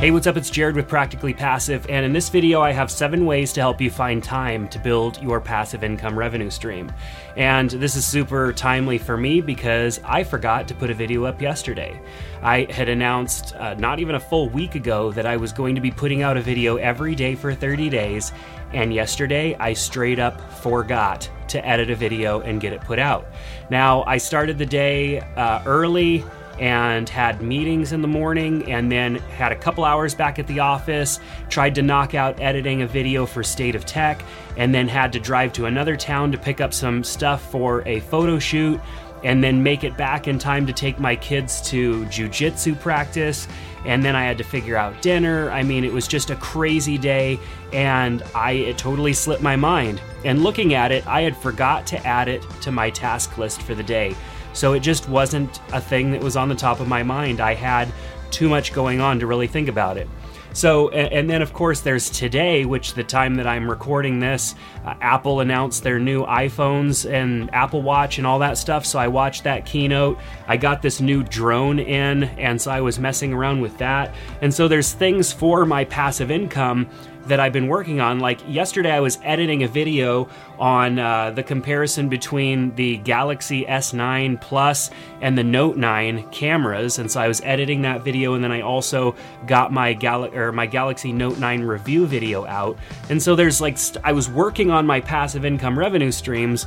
Hey, what's up? It's Jared with Practically Passive, and in this video, I have seven ways to help you find time to build your passive income revenue stream. And this is super timely for me because I forgot to put a video up yesterday. I had announced uh, not even a full week ago that I was going to be putting out a video every day for 30 days, and yesterday I straight up forgot to edit a video and get it put out. Now, I started the day uh, early and had meetings in the morning and then had a couple hours back at the office, tried to knock out editing a video for State of Tech, and then had to drive to another town to pick up some stuff for a photo shoot and then make it back in time to take my kids to jujitsu practice. And then I had to figure out dinner. I mean, it was just a crazy day, and I it totally slipped my mind. And looking at it, I had forgot to add it to my task list for the day. So it just wasn't a thing that was on the top of my mind. I had too much going on to really think about it. So, and then of course there's today, which the time that I'm recording this, uh, Apple announced their new iPhones and Apple Watch and all that stuff. So I watched that keynote. I got this new drone in, and so I was messing around with that. And so there's things for my passive income that I've been working on. Like yesterday, I was editing a video on uh, the comparison between the Galaxy S9 Plus and the Note 9 cameras, and so I was editing that video, and then I also got my Gal- or my Galaxy Note 9 review video out. And so there's like st- I was working on my passive income revenue streams,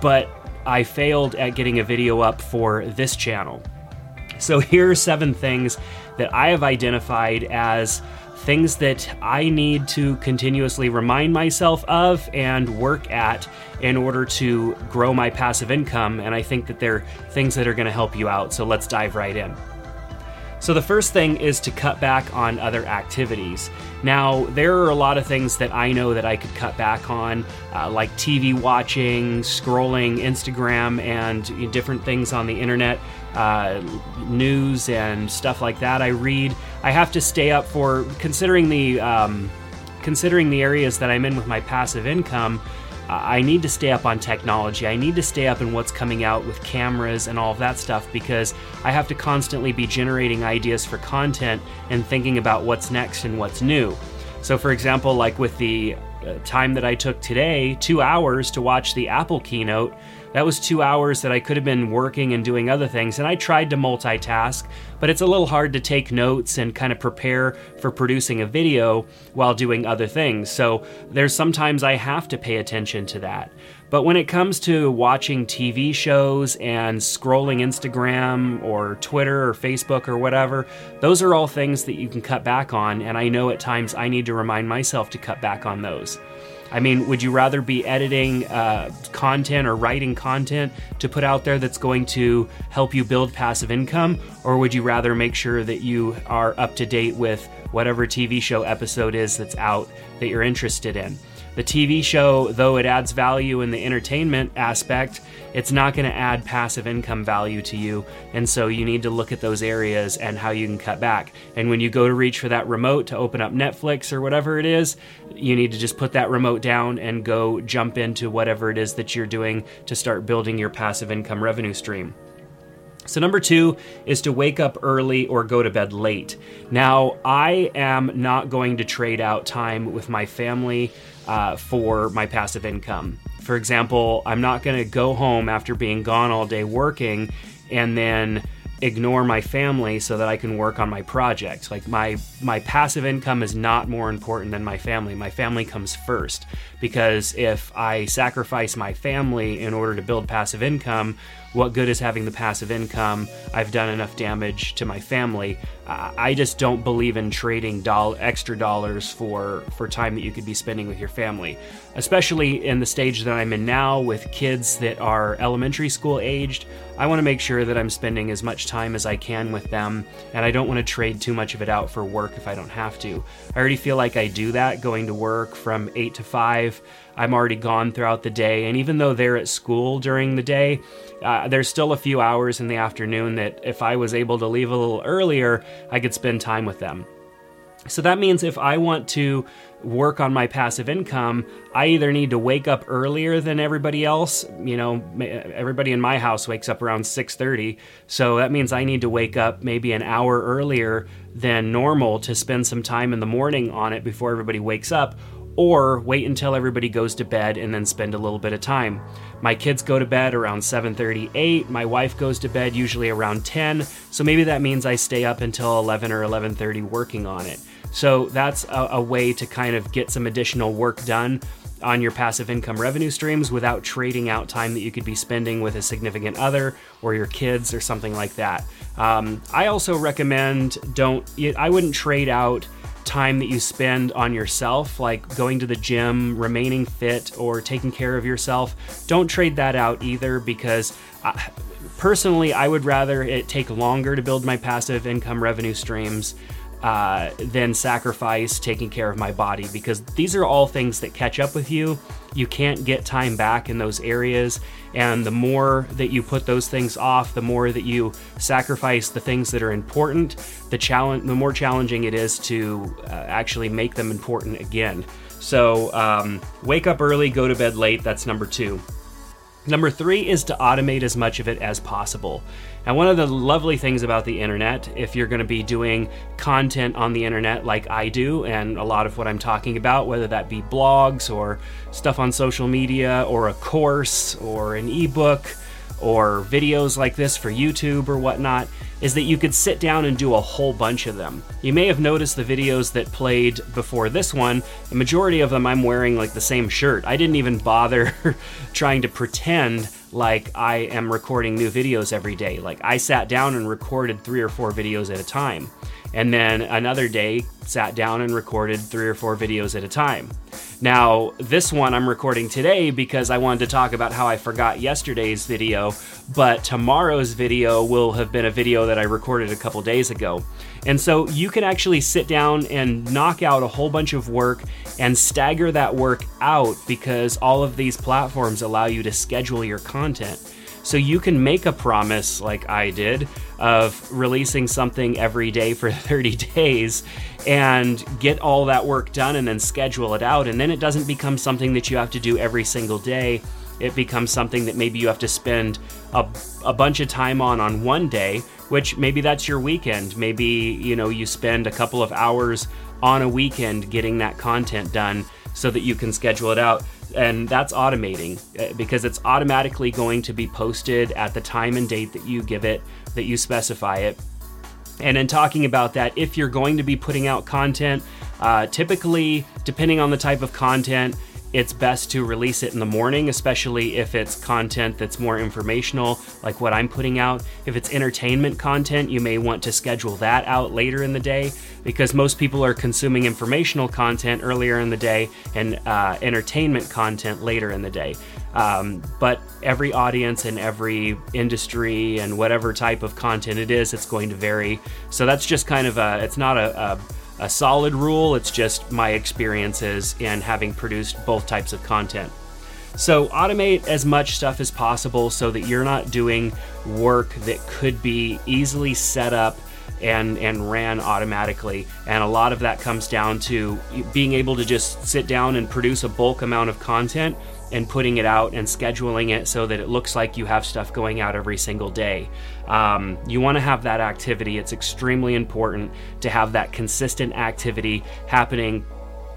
but I failed at getting a video up for this channel. So here are seven things that I have identified as things that I need to continuously remind myself of and work at in order to grow my passive income. And I think that they're things that are going to help you out. So let's dive right in. So, the first thing is to cut back on other activities. Now, there are a lot of things that I know that I could cut back on, uh, like TV watching, scrolling Instagram, and different things on the internet, uh, news, and stuff like that. I read. I have to stay up for considering the um, considering the areas that I'm in with my passive income. I need to stay up on technology. I need to stay up in what's coming out with cameras and all of that stuff because I have to constantly be generating ideas for content and thinking about what's next and what's new. So, for example, like with the uh, time that I took today, two hours to watch the Apple keynote, that was two hours that I could have been working and doing other things. And I tried to multitask, but it's a little hard to take notes and kind of prepare for producing a video while doing other things. So there's sometimes I have to pay attention to that. But when it comes to watching TV shows and scrolling Instagram or Twitter or Facebook or whatever, those are all things that you can cut back on. And I know at times I need to remind myself to cut back on those. I mean, would you rather be editing uh, content or writing content to put out there that's going to help you build passive income? Or would you rather make sure that you are up to date with whatever TV show episode is that's out that you're interested in? The TV show, though it adds value in the entertainment aspect, it's not going to add passive income value to you. And so you need to look at those areas and how you can cut back. And when you go to reach for that remote to open up Netflix or whatever it is, you need to just put that remote down and go jump into whatever it is that you're doing to start building your passive income revenue stream. So, number two is to wake up early or go to bed late. Now, I am not going to trade out time with my family uh, for my passive income. For example, I'm not going to go home after being gone all day working and then ignore my family so that I can work on my project. Like my my passive income is not more important than my family. My family comes first because if I sacrifice my family in order to build passive income, what good is having the passive income? I've done enough damage to my family. Uh, I just don't believe in trading doll- extra dollars for for time that you could be spending with your family, especially in the stage that I'm in now with kids that are elementary school aged. I want to make sure that I'm spending as much time as I can with them, and I don't want to trade too much of it out for work if I don't have to. I already feel like I do that going to work from 8 to 5. I'm already gone throughout the day, and even though they're at school during the day, uh, there's still a few hours in the afternoon that if I was able to leave a little earlier, I could spend time with them. So that means if I want to work on my passive income, I either need to wake up earlier than everybody else. You know, everybody in my house wakes up around 6:30, so that means I need to wake up maybe an hour earlier than normal to spend some time in the morning on it before everybody wakes up or wait until everybody goes to bed and then spend a little bit of time. My kids go to bed around 7:38, my wife goes to bed usually around 10, so maybe that means I stay up until 11 or 11:30 working on it. So that's a, a way to kind of get some additional work done on your passive income revenue streams without trading out time that you could be spending with a significant other or your kids or something like that. Um, I also recommend don't, I wouldn't trade out time that you spend on yourself, like going to the gym, remaining fit, or taking care of yourself. Don't trade that out either because. Uh, personally, I would rather it take longer to build my passive income revenue streams uh, than sacrifice taking care of my body because these are all things that catch up with you. You can't get time back in those areas. And the more that you put those things off, the more that you sacrifice the things that are important, the challenge, the more challenging it is to uh, actually make them important again. So um, wake up early, go to bed late. That's number two. Number three is to automate as much of it as possible. And one of the lovely things about the internet, if you're going to be doing content on the internet like I do, and a lot of what I'm talking about, whether that be blogs or stuff on social media or a course or an ebook or videos like this for YouTube or whatnot, is that you could sit down and do a whole bunch of them. You may have noticed the videos that played before this one, the majority of them I'm wearing like the same shirt. I didn't even bother trying to pretend like I am recording new videos every day. Like I sat down and recorded three or four videos at a time. And then another day, sat down and recorded three or four videos at a time. Now, this one I'm recording today because I wanted to talk about how I forgot yesterday's video, but tomorrow's video will have been a video that I recorded a couple days ago. And so you can actually sit down and knock out a whole bunch of work and stagger that work out because all of these platforms allow you to schedule your content. So you can make a promise, like I did, of releasing something every day for 30 days and get all that work done and then schedule it out. And then it doesn't become something that you have to do every single day. It becomes something that maybe you have to spend a, a bunch of time on on one day, which maybe that's your weekend. Maybe, you know, you spend a couple of hours on a weekend getting that content done so that you can schedule it out and that's automating uh, because it's automatically going to be posted at the time and date that you give it, that you specify it. And in talking about that, if you're going to be putting out content, uh, typically, depending on the type of content, it's best to release it in the morning, especially if it's content that's more informational, like what I'm putting out. If it's entertainment content, you may want to schedule that out later in the day because most people are consuming informational content earlier in the day and uh, entertainment content later in the day. Um, but every audience and every industry and whatever type of content it is, it's going to vary. So that's just kind of a, it's not a, a a solid rule, it's just my experiences in having produced both types of content. So, automate as much stuff as possible so that you're not doing work that could be easily set up and and ran automatically and a lot of that comes down to being able to just sit down and produce a bulk amount of content and putting it out and scheduling it so that it looks like you have stuff going out every single day. Um, you want to have that activity. It's extremely important to have that consistent activity happening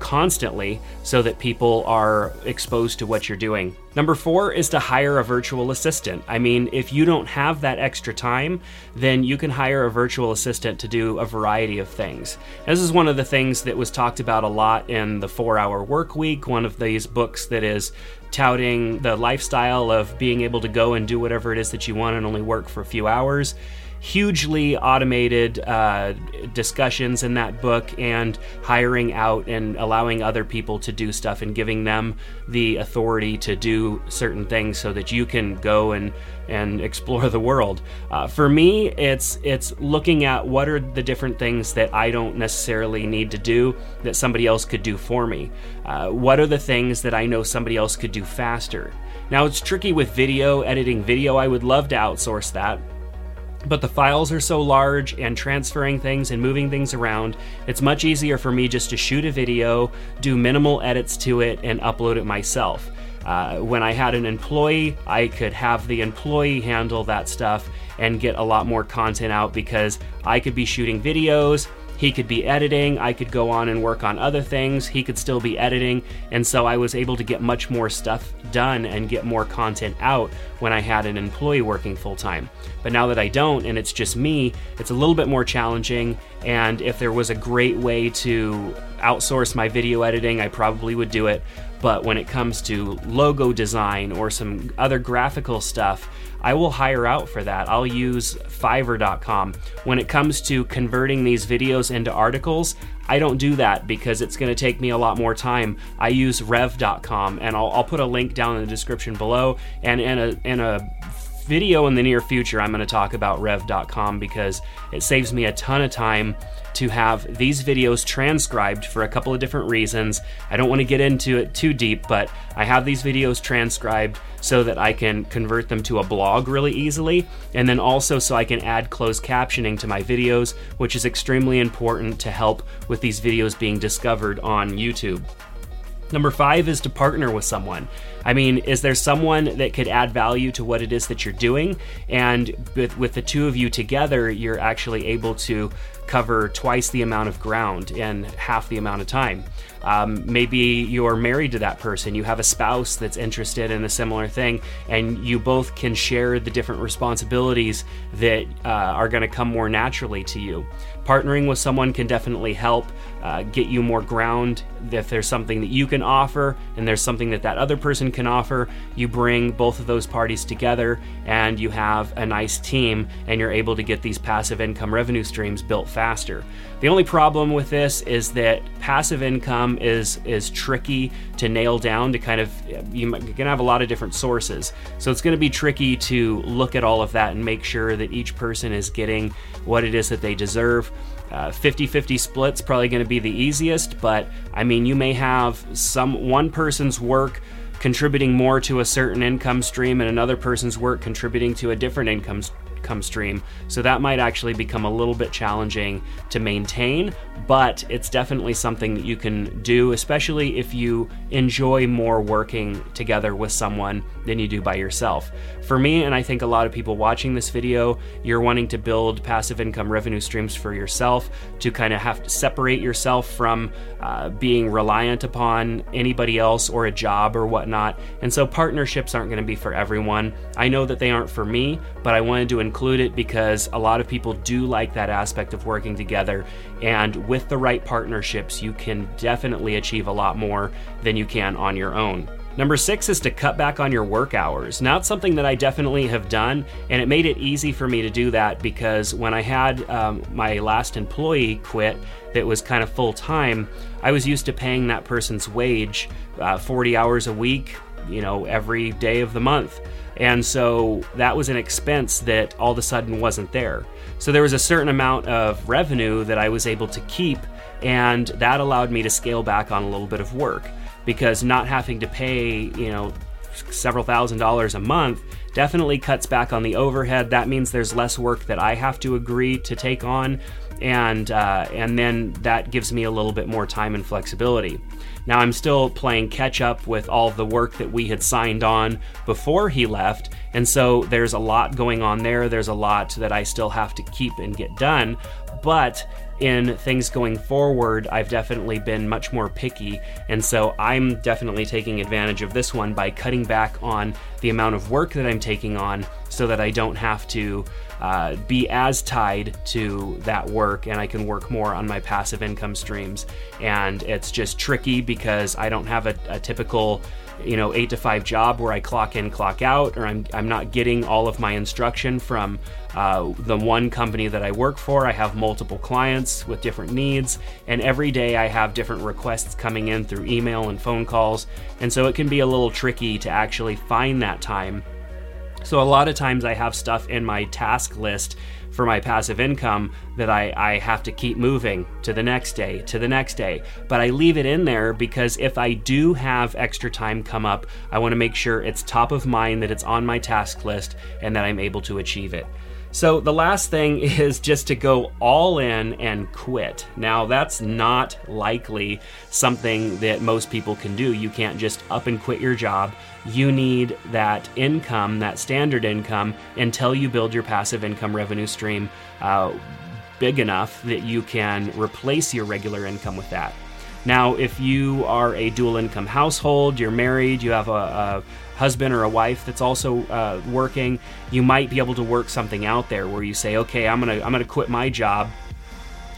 constantly so that people are exposed to what you're doing. Number four is to hire a virtual assistant. I mean, if you don't have that extra time, then you can hire a virtual assistant to do a variety of things. This is one of the things that was talked about a lot in the four hour work week, one of these books that is touting the lifestyle of being able to go and do whatever it is that you want and only work for a few hours hugely automated uh, discussions in that book and hiring out and allowing other people to do stuff and giving them the authority to do certain things so that you can go and and explore the world. Uh, for me, it's it's looking at what are the different things that I don't necessarily need to do that somebody else could do for me. Uh, what are the things that I know somebody else could do faster? Now it's tricky with video editing video. I would love to outsource that but the files are so large and transferring things and moving things around, it's much easier for me just to shoot a video, do minimal edits to it, and upload it myself. Uh, when I had an employee, I could have the employee handle that stuff and get a lot more content out because I could be shooting videos, he could be editing, I could go on and work on other things, he could still be editing, and so I was able to get much more stuff done and get more content out when I had an employee working full time. But now that I don't and it's just me, it's a little bit more challenging. And if there was a great way to outsource my video editing, I probably would do it. But when it comes to logo design or some other graphical stuff, I will hire out for that. I'll use Fiverr.com. When it comes to converting these videos into articles, I don't do that because it's going to take me a lot more time. I use Rev.com, and I'll, I'll put a link down in the description below. And in a, in a video in the near future, I'm going to talk about Rev.com because it saves me a ton of time to have these videos transcribed for a couple of different reasons. I don't want to get into it too deep, but I have these videos transcribed so that I can convert them to a blog really easily, and then also so I can add closed captioning to my videos, which is extremely important to help with these videos being discovered on YouTube. Number five is to partner with someone. I mean, is there someone that could add value to what it is that you're doing? And with, with the two of you together, you're actually able to cover twice the amount of ground in half the amount of time. Um, maybe you're married to that person, you have a spouse that's interested in a similar thing, and you both can share the different responsibilities that uh, are going to come more naturally to you. Partnering with someone can definitely help uh, get you more ground. If there's something that you can offer and there's something that that other person can offer, you bring both of those parties together and you have a nice team and you're able to get these passive income revenue streams built faster. The only problem with this is that passive income is is tricky to nail down to kind of you're going to have a lot of different sources. So it's going to be tricky to look at all of that and make sure that each person is getting what it is that they deserve. 50 uh, 50 split's probably going to be the easiest, but I mean, you may have some one person's work contributing more to a certain income stream and another person's work contributing to a different income income stream. So that might actually become a little bit challenging to maintain, but it's definitely something that you can do, especially if you enjoy more working together with someone than you do by yourself. For me, and I think a lot of people watching this video, you're wanting to build passive income revenue streams for yourself to kind of have to separate yourself from uh, being reliant upon anybody else or a job or whatnot. And so partnerships aren't going to be for everyone. I know that they aren't for me, but I wanted to include it because a lot of people do like that aspect of working together. And with the right partnerships, you can definitely achieve a lot more than you can on your own. Number six is to cut back on your work hours. Now, it's something that I definitely have done, and it made it easy for me to do that because when I had um, my last employee quit that was kind of full time, I was used to paying that person's wage uh, 40 hours a week, you know, every day of the month. And so that was an expense that all of a sudden wasn't there. So there was a certain amount of revenue that I was able to keep, and that allowed me to scale back on a little bit of work because not having to pay, you know, several thousand dollars a month definitely cuts back on the overhead. That means there's less work that I have to agree to take on, and uh, and then that gives me a little bit more time and flexibility. Now I'm still playing catch up with all the work that we had signed on before he left, and so there's a lot going on there. There's a lot that I still have to keep and get done, but in things going forward, I've definitely been much more picky. And so I'm definitely taking advantage of this one by cutting back on the amount of work that I'm taking on so that I don't have to uh, be as tied to that work and I can work more on my passive income streams. And it's just tricky because I don't have a, a typical you know eight to five job where I clock in, clock out, or I'm I'm not getting all of my instruction from uh, the one company that I work for. I have multiple clients with different needs, and every day I have different requests coming in through email and phone calls, and so it can be a little tricky to actually find that time. So a lot of times I have stuff in my task list for my passive income that I, I have to keep moving to the next day, to the next day. But I leave it in there because if I do have extra time come up, I want to make sure it's top of mind, that it's on my task list, and that I'm able to achieve it. So, the last thing is just to go all in and quit. Now, that's not likely something that most people can do. You can't just up and quit your job. You need that income, that standard income, until you build your passive income revenue stream uh, big enough that you can replace your regular income with that. Now, if you are a dual income household, you're married, you have a, a husband or a wife that's also uh, working, you might be able to work something out there where you say, okay, I'm gonna I'm gonna quit my job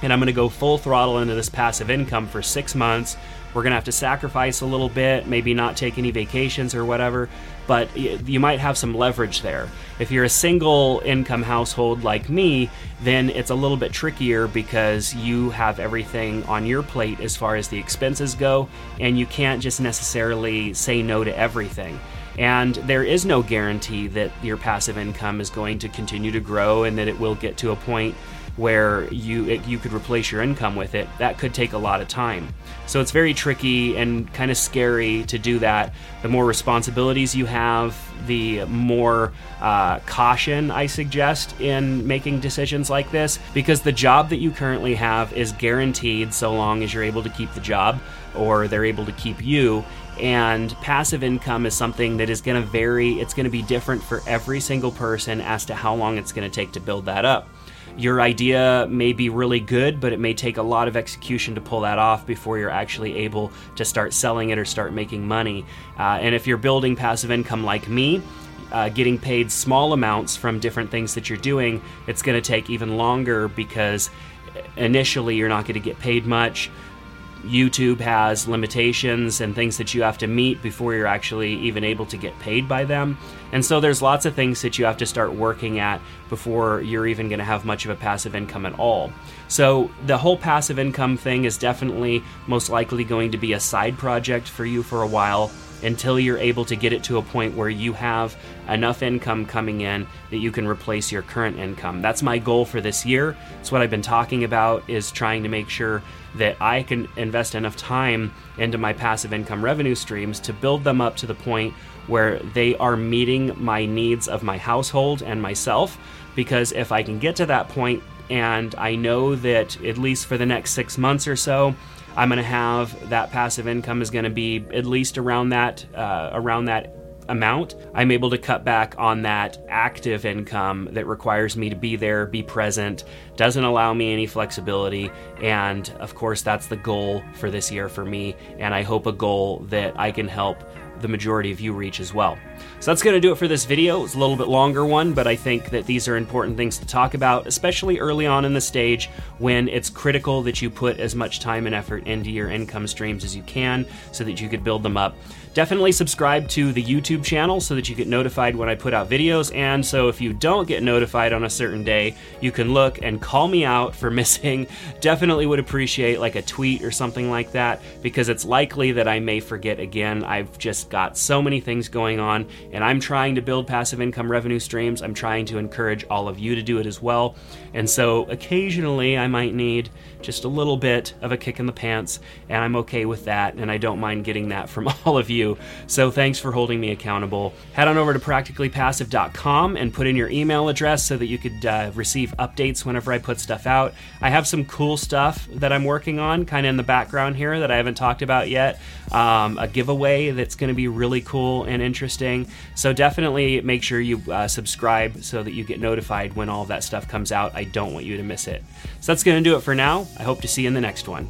and I'm gonna go full throttle into this passive income for six months we're gonna have to sacrifice a little bit, maybe not take any vacations or whatever, but you might have some leverage there. If you're a single income household like me, then it's a little bit trickier because you have everything on your plate as far as the expenses go, and you can't just necessarily say no to everything. And there is no guarantee that your passive income is going to continue to grow and that it will get to a point where you it, you could replace your income with it, that could take a lot of time. So it's very tricky and kind of scary to do that. The more responsibilities you have, the more uh, caution I suggest in making decisions like this, because the job that you currently have is guaranteed so long as you're able to keep the job or they're able to keep you and passive income is something that is going to vary it's going to be different for every single person as to how long it's going to take to build that up your idea may be really good, but it may take a lot of execution to pull that off before you're actually able to start selling it or start making money. Uh, and if you're building passive income like me, uh, getting paid small amounts from different things that you're doing, it's going to take even longer because initially you're not going to get paid much. YouTube has limitations and things that you have to meet before you're actually even able to get paid by them. And so there's lots of things that you have to start working at before you're even going to have much of a passive income at all. So the whole passive income thing is definitely most likely going to be a side project for you for a while until you're able to get it to a point where you have enough income coming in that you can replace your current income. That's my goal for this year. It's what I've been talking about is trying to make sure that I can invest enough time into my passive income revenue streams to build them up to the point where they are meeting my needs of my household and myself because if I can get to that point and I know that at least for the next 6 months or so I'm going to have that passive income is going to be at least around that uh, around that amount. I'm able to cut back on that active income that requires me to be there, be present, doesn't allow me any flexibility, and of course that's the goal for this year for me, and I hope a goal that I can help the majority of you reach as well. So that's going to do it for this video. It's a little bit longer one, but I think that these are important things to talk about, especially early on in the stage when it's critical that you put as much time and effort into your income streams as you can so that you could build them up. Definitely subscribe to the YouTube channel so that you get notified when I put out videos. And so if you don't get notified on a certain day, you can look and call me out for missing. Definitely would appreciate like a tweet or something like that because it's likely that I may forget again. I've just got so many things going on and I'm trying to build passive income revenue streams. I'm trying to encourage all of you to do it as well. And so occasionally I might need just a little bit of a kick in the pants, and I'm okay with that, and I don't mind getting that from all of you. So thanks for holding me accountable. Head on over to practicallypassive.com and put in your email address so that you could uh, receive updates whenever I put stuff out. I have some cool stuff that I'm working on, kind of in the background here that I haven't talked about yet. Um, a giveaway that's going to be really cool and interesting. So definitely make sure you uh, subscribe so that you get notified when all of that stuff comes out. I don't want you to miss it. So that's going to do it for now. I hope to see you in the next one.